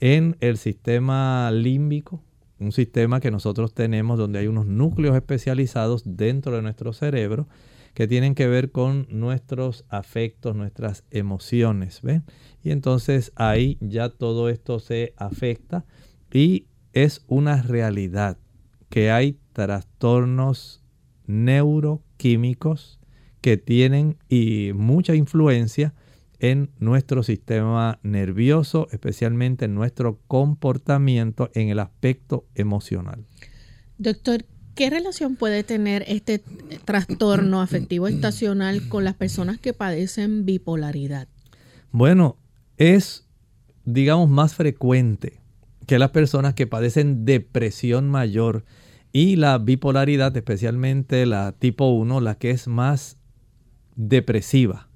en el sistema límbico, un sistema que nosotros tenemos donde hay unos núcleos especializados dentro de nuestro cerebro que tienen que ver con nuestros afectos, nuestras emociones. ¿ven? Y entonces ahí ya todo esto se afecta y es una realidad que hay trastornos neuroquímicos que tienen y mucha influencia en nuestro sistema nervioso, especialmente en nuestro comportamiento en el aspecto emocional. Doctor, ¿qué relación puede tener este trastorno afectivo estacional con las personas que padecen bipolaridad? Bueno, es, digamos, más frecuente que las personas que padecen depresión mayor y la bipolaridad, especialmente la tipo 1, la que es más depresiva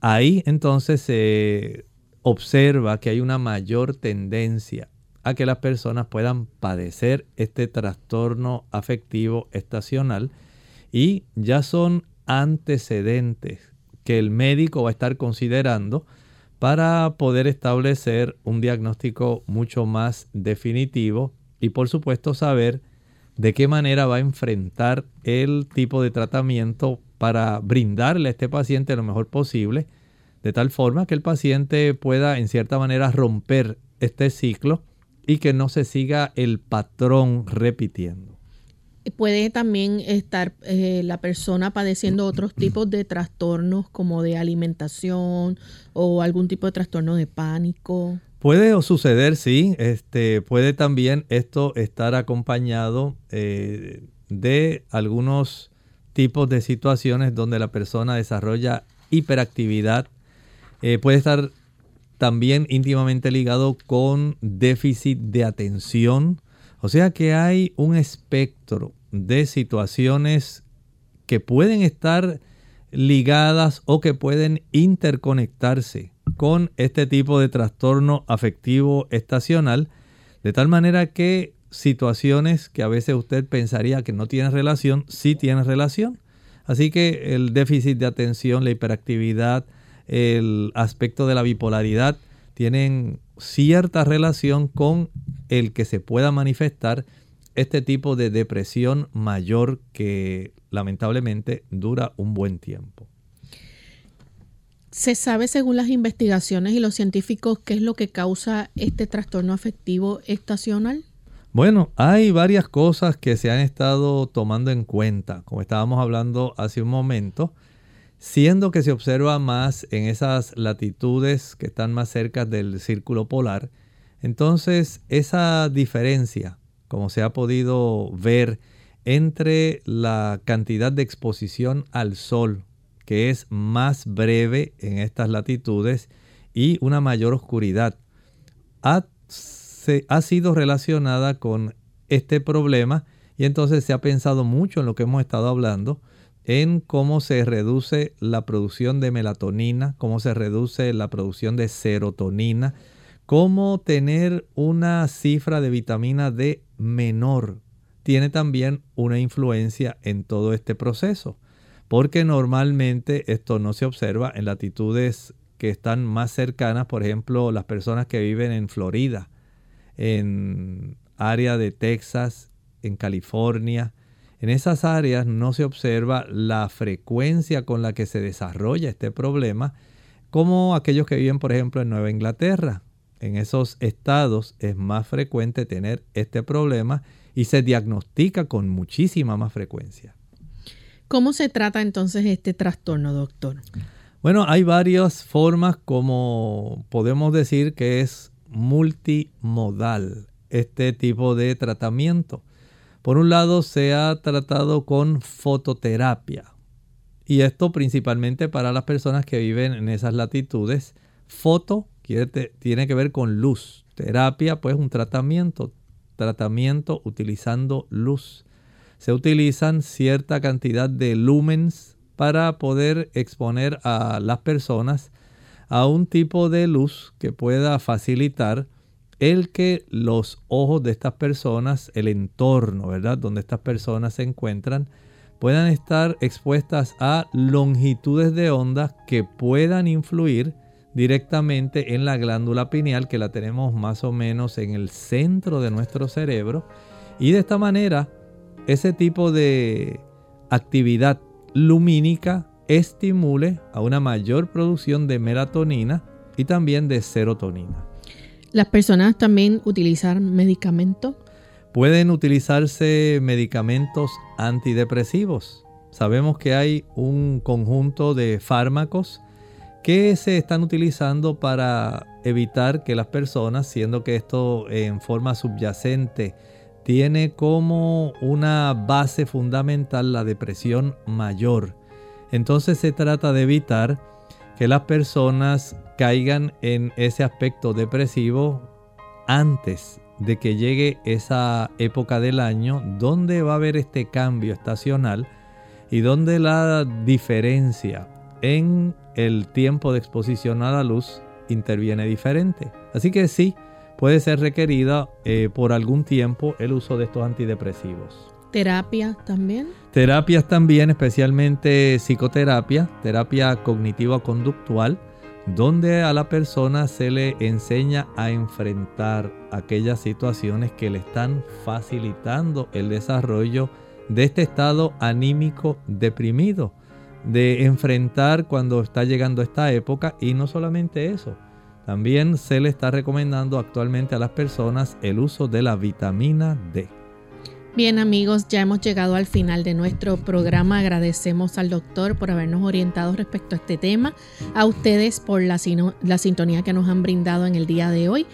Ahí entonces se observa que hay una mayor tendencia a que las personas puedan padecer este trastorno afectivo estacional y ya son antecedentes que el médico va a estar considerando para poder establecer un diagnóstico mucho más definitivo y por supuesto saber de qué manera va a enfrentar el tipo de tratamiento para brindarle a este paciente lo mejor posible, de tal forma que el paciente pueda en cierta manera romper este ciclo y que no se siga el patrón repitiendo. Puede también estar eh, la persona padeciendo otros tipos de trastornos como de alimentación o algún tipo de trastorno de pánico. Puede suceder, sí. Este, puede también esto estar acompañado eh, de algunos tipos de situaciones donde la persona desarrolla hiperactividad. Eh, puede estar también íntimamente ligado con déficit de atención. O sea que hay un espectro de situaciones que pueden estar ligadas o que pueden interconectarse con este tipo de trastorno afectivo estacional, de tal manera que situaciones que a veces usted pensaría que no tienen relación, sí tienen relación. Así que el déficit de atención, la hiperactividad, el aspecto de la bipolaridad tienen cierta relación con el que se pueda manifestar este tipo de depresión mayor que lamentablemente dura un buen tiempo. ¿Se sabe según las investigaciones y los científicos qué es lo que causa este trastorno afectivo estacional? Bueno, hay varias cosas que se han estado tomando en cuenta, como estábamos hablando hace un momento, siendo que se observa más en esas latitudes que están más cerca del círculo polar. Entonces, esa diferencia, como se ha podido ver entre la cantidad de exposición al sol que es más breve en estas latitudes y una mayor oscuridad, ha, ha sido relacionada con este problema y entonces se ha pensado mucho en lo que hemos estado hablando, en cómo se reduce la producción de melatonina, cómo se reduce la producción de serotonina, cómo tener una cifra de vitamina D menor tiene también una influencia en todo este proceso porque normalmente esto no se observa en latitudes que están más cercanas, por ejemplo, las personas que viven en Florida, en área de Texas, en California. En esas áreas no se observa la frecuencia con la que se desarrolla este problema, como aquellos que viven, por ejemplo, en Nueva Inglaterra. En esos estados es más frecuente tener este problema y se diagnostica con muchísima más frecuencia. ¿Cómo se trata entonces este trastorno, doctor? Bueno, hay varias formas como podemos decir que es multimodal este tipo de tratamiento. Por un lado, se ha tratado con fototerapia. Y esto principalmente para las personas que viven en esas latitudes. Foto tiene que ver con luz. Terapia, pues un tratamiento. Tratamiento utilizando luz se utilizan cierta cantidad de lumens para poder exponer a las personas a un tipo de luz que pueda facilitar el que los ojos de estas personas, el entorno, ¿verdad? Donde estas personas se encuentran, puedan estar expuestas a longitudes de onda que puedan influir directamente en la glándula pineal que la tenemos más o menos en el centro de nuestro cerebro y de esta manera ese tipo de actividad lumínica estimule a una mayor producción de melatonina y también de serotonina. ¿Las personas también utilizan medicamentos? Pueden utilizarse medicamentos antidepresivos. Sabemos que hay un conjunto de fármacos que se están utilizando para evitar que las personas, siendo que esto en forma subyacente tiene como una base fundamental la depresión mayor. Entonces se trata de evitar que las personas caigan en ese aspecto depresivo antes de que llegue esa época del año donde va a haber este cambio estacional y donde la diferencia en el tiempo de exposición a la luz interviene diferente. Así que sí, puede ser requerida eh, por algún tiempo el uso de estos antidepresivos. ¿Terapia también? Terapias también, especialmente psicoterapia, terapia cognitiva conductual, donde a la persona se le enseña a enfrentar aquellas situaciones que le están facilitando el desarrollo de este estado anímico deprimido, de enfrentar cuando está llegando esta época y no solamente eso, también se le está recomendando actualmente a las personas el uso de la vitamina D. Bien amigos, ya hemos llegado al final de nuestro programa. Agradecemos al doctor por habernos orientado respecto a este tema, a ustedes por la, sintonía que nos han brindado en el día de hoy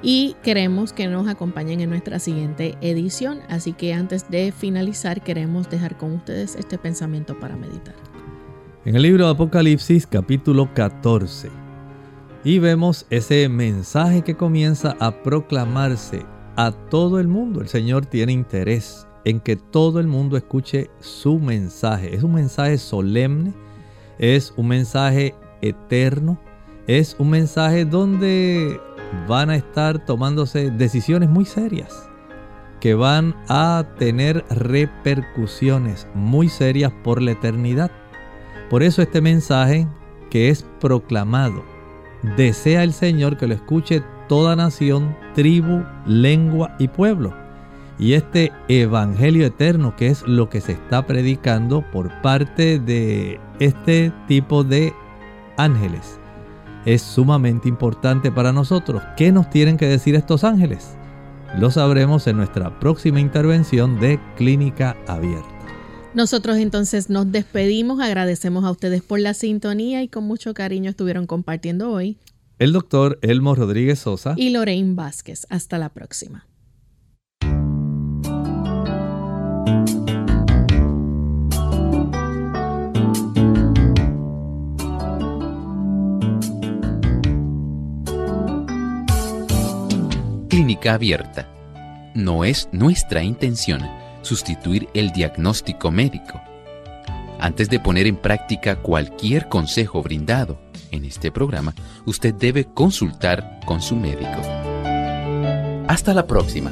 y queremos que nos acompañen en nuestra siguiente edición. Así que antes de finalizar queremos dejar con ustedes este pensamiento para meditar. En el libro de Apocalipsis capítulo 14 y vemos ese mensaje que comienza a proclamarse a todo el mundo. El Señor tiene interés en que todo el mundo escuche su mensaje. Es un mensaje solemne, es un mensaje eterno, es un mensaje donde van a estar tomándose decisiones muy serias que van a tener repercusiones muy serias por la eternidad. Por eso este mensaje que es proclamado, desea el Señor que lo escuche toda nación, tribu, lengua y pueblo. Y este Evangelio eterno, que es lo que se está predicando por parte de este tipo de ángeles, es sumamente importante para nosotros. ¿Qué nos tienen que decir estos ángeles? Lo sabremos en nuestra próxima intervención de Clínica Abierta. Nosotros entonces nos despedimos, agradecemos a ustedes por la sintonía y con mucho cariño estuvieron compartiendo hoy el doctor Elmo Rodríguez Sosa y Lorraine Vázquez. Hasta la próxima. Clínica abierta. No es nuestra intención sustituir el diagnóstico médico. Antes de poner en práctica cualquier consejo brindado, en este programa, usted debe consultar con su médico. Hasta la próxima.